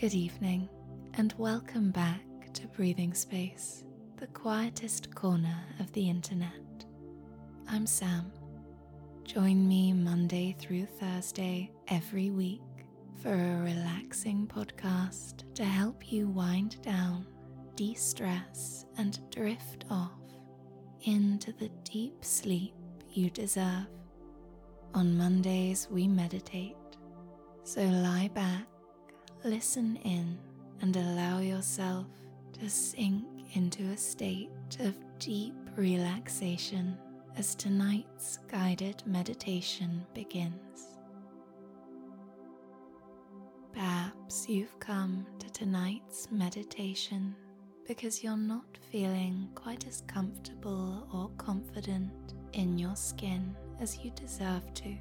Good evening, and welcome back to Breathing Space, the quietest corner of the internet. I'm Sam. Join me Monday through Thursday every week for a relaxing podcast to help you wind down, de stress, and drift off into the deep sleep you deserve. On Mondays, we meditate, so lie back, listen in, and allow yourself to sink into a state of deep relaxation as tonight's guided meditation begins. Perhaps you've come to tonight's meditation because you're not feeling quite as comfortable or confident in your skin as you deserve to.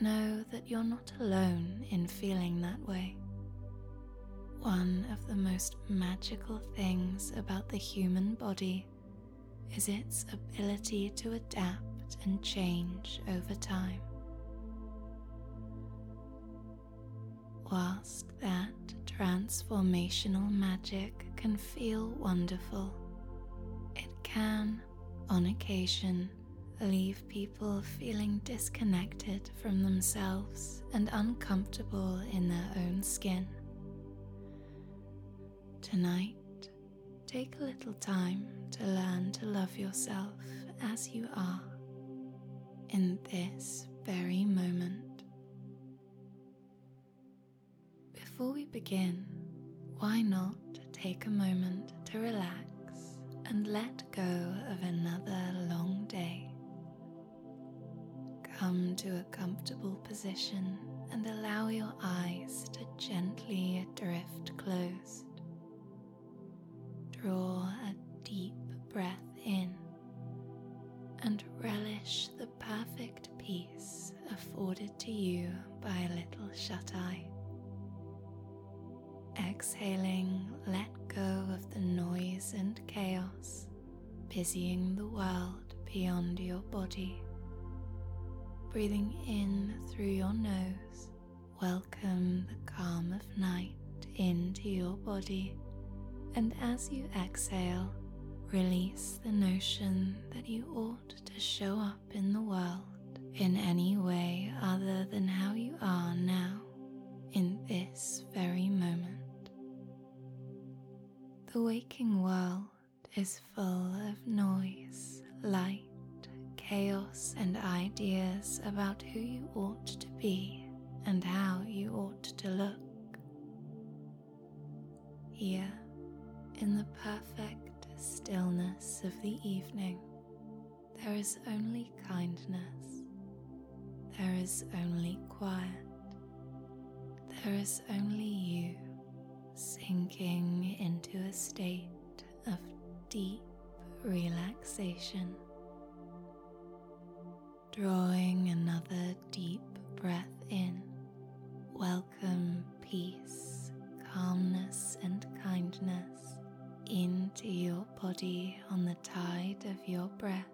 Know that you're not alone in feeling that way. One of the most magical things about the human body is its ability to adapt and change over time. Whilst that transformational magic can feel wonderful, it can, on occasion, leave people feeling disconnected from themselves and uncomfortable in their own skin. Tonight, take a little time to learn to love yourself as you are in this very moment. Before we begin, why not take a moment to relax and let go of another long day? Come to a comfortable position and allow your eyes to gently drift closed. Draw a deep breath in and relish the perfect peace afforded to you by a little shut eye. Exhaling, let go of the noise and chaos busying the world beyond your body. Breathing in through your nose, welcome the calm of night into your body. And as you exhale, release the notion that you ought to show up in the world in any way other than how you are now, in this very moment. The waking world is full of noise, light, chaos, and ideas about who you ought to be and how you ought to look. Here, in the perfect stillness of the evening, there is only kindness, there is only quiet, there is only you sinking into a state of deep relaxation. Drawing another deep breath in, welcome peace, calmness, and kindness into your body on the tide of your breath.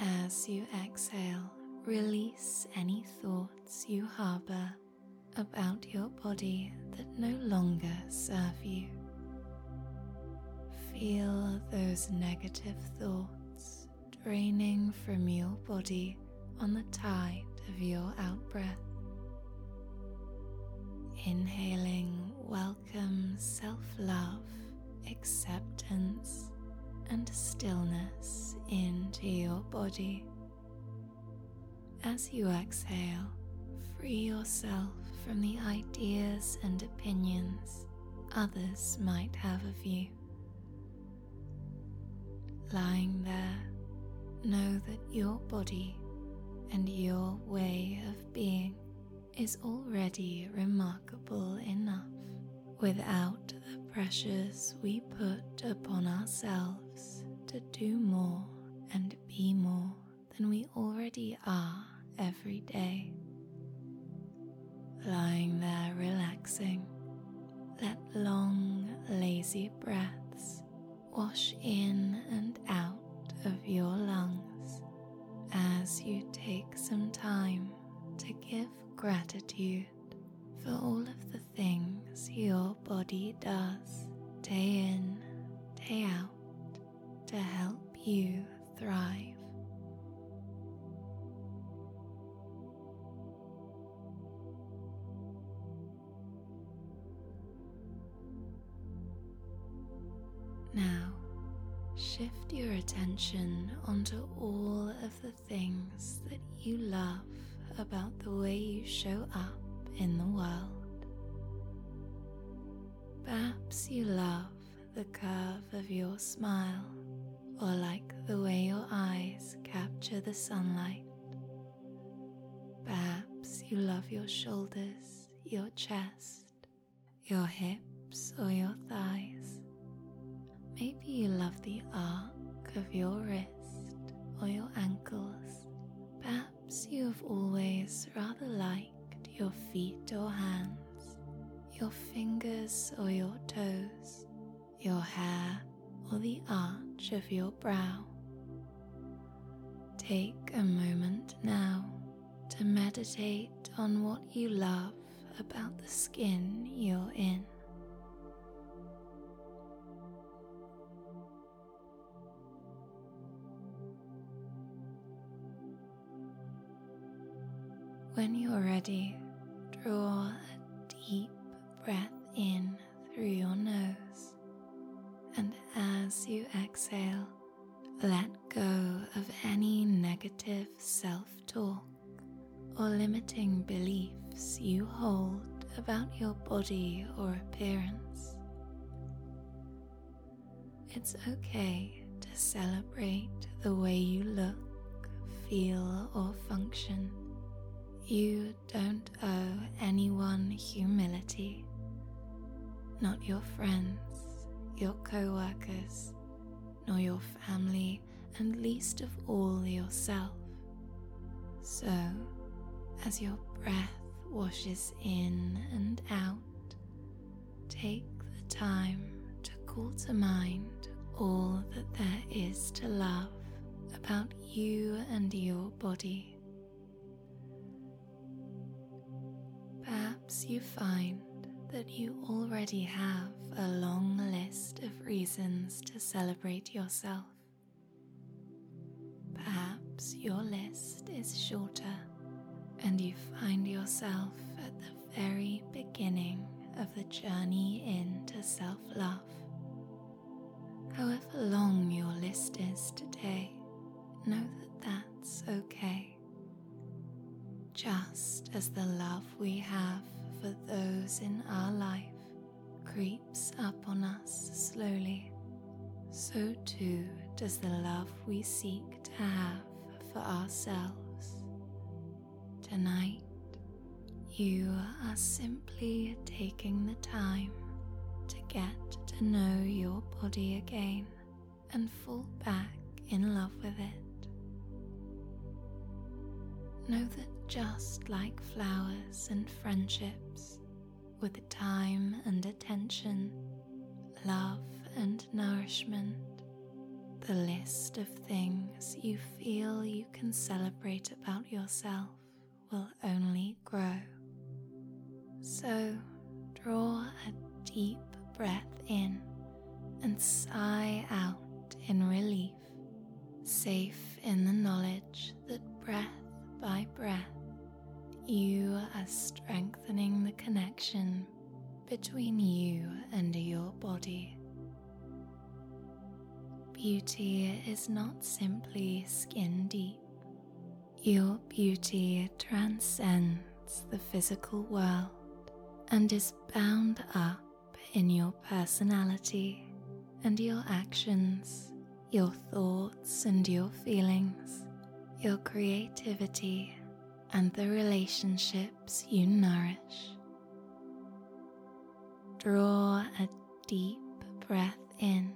As you exhale, release any thoughts you harbor about your body that no longer serve you. Feel those negative thoughts draining from your body on the tide of your outbreath. Inhaling welcome self love, acceptance, and stillness into your body. As you exhale, free yourself from the ideas and opinions others might have of you. Lying there, know that your body and your way of being is already remarkable enough without the pressures we put upon ourselves to do more and be more than we already are every day. Lying there relaxing, let long, lazy breaths wash in and out you take some time to give gratitude for all of the things your body does day in, day out to help you thrive. Your attention onto all of the things that you love about the way you show up in the world. Perhaps you love the curve of your smile or like the way your eyes capture the sunlight. Perhaps you love your shoulders, your chest, your hips, or your thighs. Maybe you love the arc your wrist or your ankles. Perhaps you have always rather liked your feet or hands, your fingers or your toes, your hair or the arch of your brow. Take a moment now to meditate on what you love about the skin you're in. When you're ready, draw a deep breath in through your nose, and as you exhale, let go of any negative self talk or limiting beliefs you hold about your body or appearance. It's okay to celebrate the way you look, feel, or function you don't owe anyone humility, not your friends, your co workers, nor your family, and least of all yourself. So, as your breath washes in and out, take the time to call to mind all that there is to love about you and your body. Perhaps you find that you already have a long list of reasons to celebrate yourself. Perhaps your list is shorter and you find yourself at the very beginning of the journey into self love. However long your list is today, know that that's okay. Just as the love we have for those in our life creeps up on us slowly, so too does the love we seek to have for ourselves. Tonight, you are simply taking the time to get to know your body again and fall back in love with it. Know that just like flowers and friendships, with time and attention, love and nourishment, the list of things you feel you can celebrate about yourself will only grow. So draw a deep breath in and sigh out in relief, safe in the knowledge that is not simply skin deep. Your beauty transcends the physical world and is bound up in your personality and your actions, your thoughts and your feelings, your creativity and the relationships you nourish. Draw a deep breath in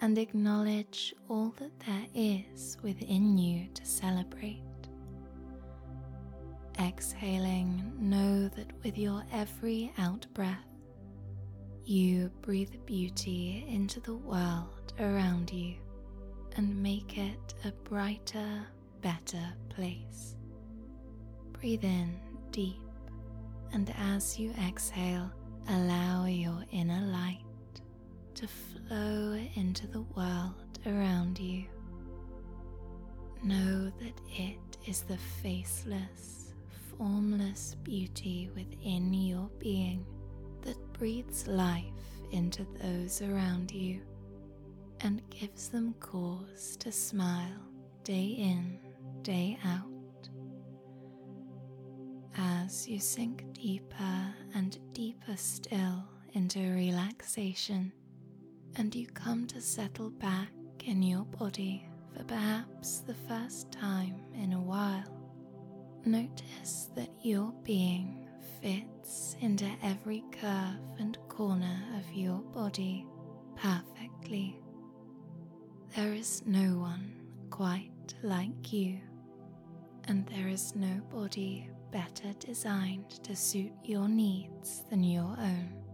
and acknowledge all that there is within you to celebrate. Exhaling, know that with your every out breath, you breathe beauty into the world around you and make it a brighter, better place. Breathe in deep and as you exhale, allow your inner light to flow into the world around you. Know that it is the faceless, formless beauty within your being that breathes life into those around you and gives them cause to smile day in, day out. As you sink deeper and deeper still into relaxation, and you come to settle back in your body for perhaps the first time in a while, notice that your being fits into every curve and corner of your body perfectly. There is no one quite like you, and there is no body better designed to suit your needs than your own.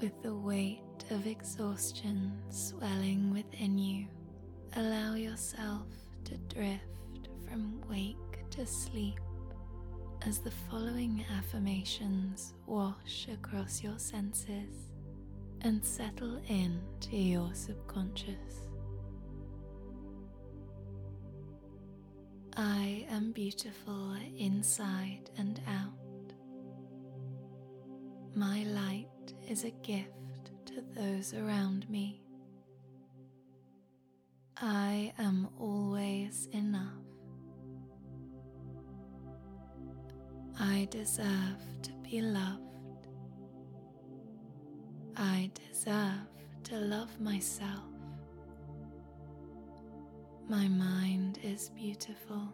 With the weight of exhaustion swelling within you, allow yourself to drift from wake to sleep as the following affirmations wash across your senses and settle into your subconscious. I am beautiful inside and out. My light is a gift to those around me. I am always enough. I deserve to be loved. I deserve to love myself. My mind is beautiful.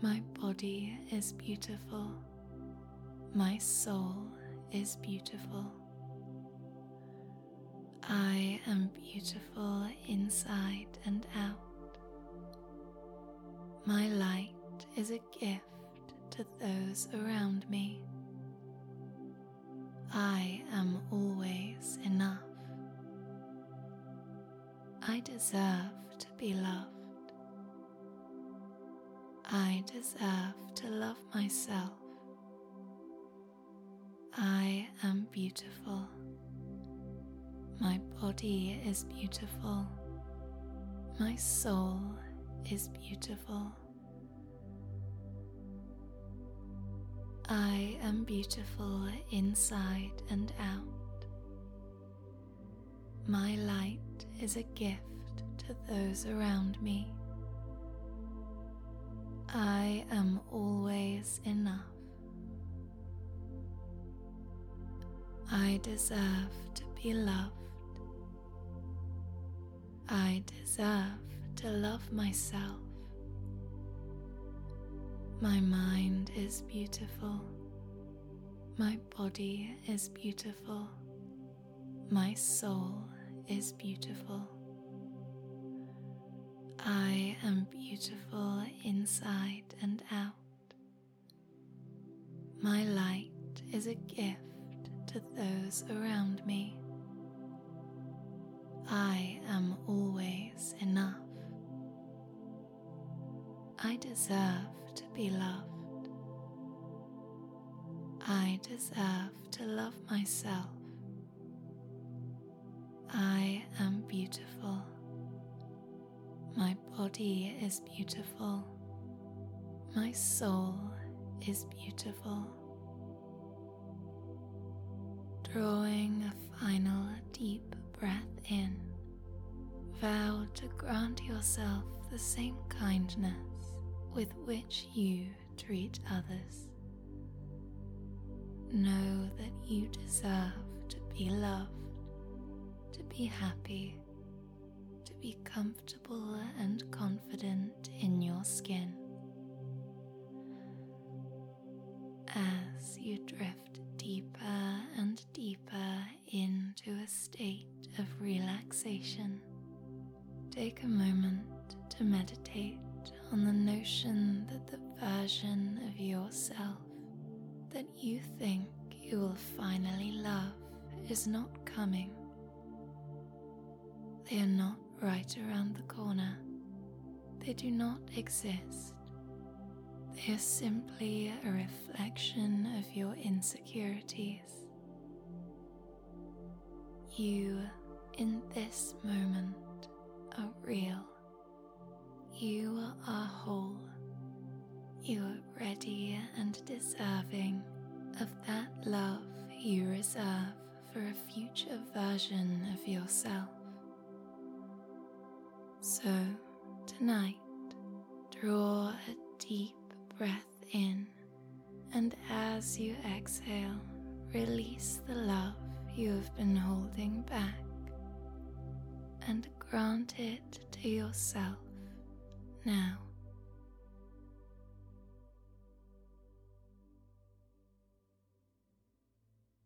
My body is beautiful. My soul is beautiful. I am beautiful inside and out. My light is a gift to those around me. I am always enough. I deserve to be loved. I deserve to love myself. I am beautiful. My body is beautiful. My soul is beautiful. I am beautiful inside and out. My light is a gift to those around me. I am always enough. I deserve to be loved. I deserve to love myself. My mind is beautiful. My body is beautiful. My soul is beautiful. I am beautiful inside and out. My light is a gift to those around me. I am always enough. I deserve to be loved. I deserve to love myself. I am beautiful. My body is beautiful. My soul is beautiful. Drawing a final deep breath in, vow to grant yourself the same kindness with which you treat others. Know that you deserve to be loved, to be happy, to be comfortable and confident in your skin. As you drift deeper and deeper into a state of relaxation, take a moment to meditate on the notion that the version of yourself that you think you will finally love is not coming. They are not right around the corner. They do not exist. Is simply a reflection of your insecurities. You, in this moment, are real. You are whole. You are ready and deserving of that love you reserve for a future version of yourself. So, tonight, draw a deep breath in, and as you exhale, release the love you have been holding back and grant it to yourself now.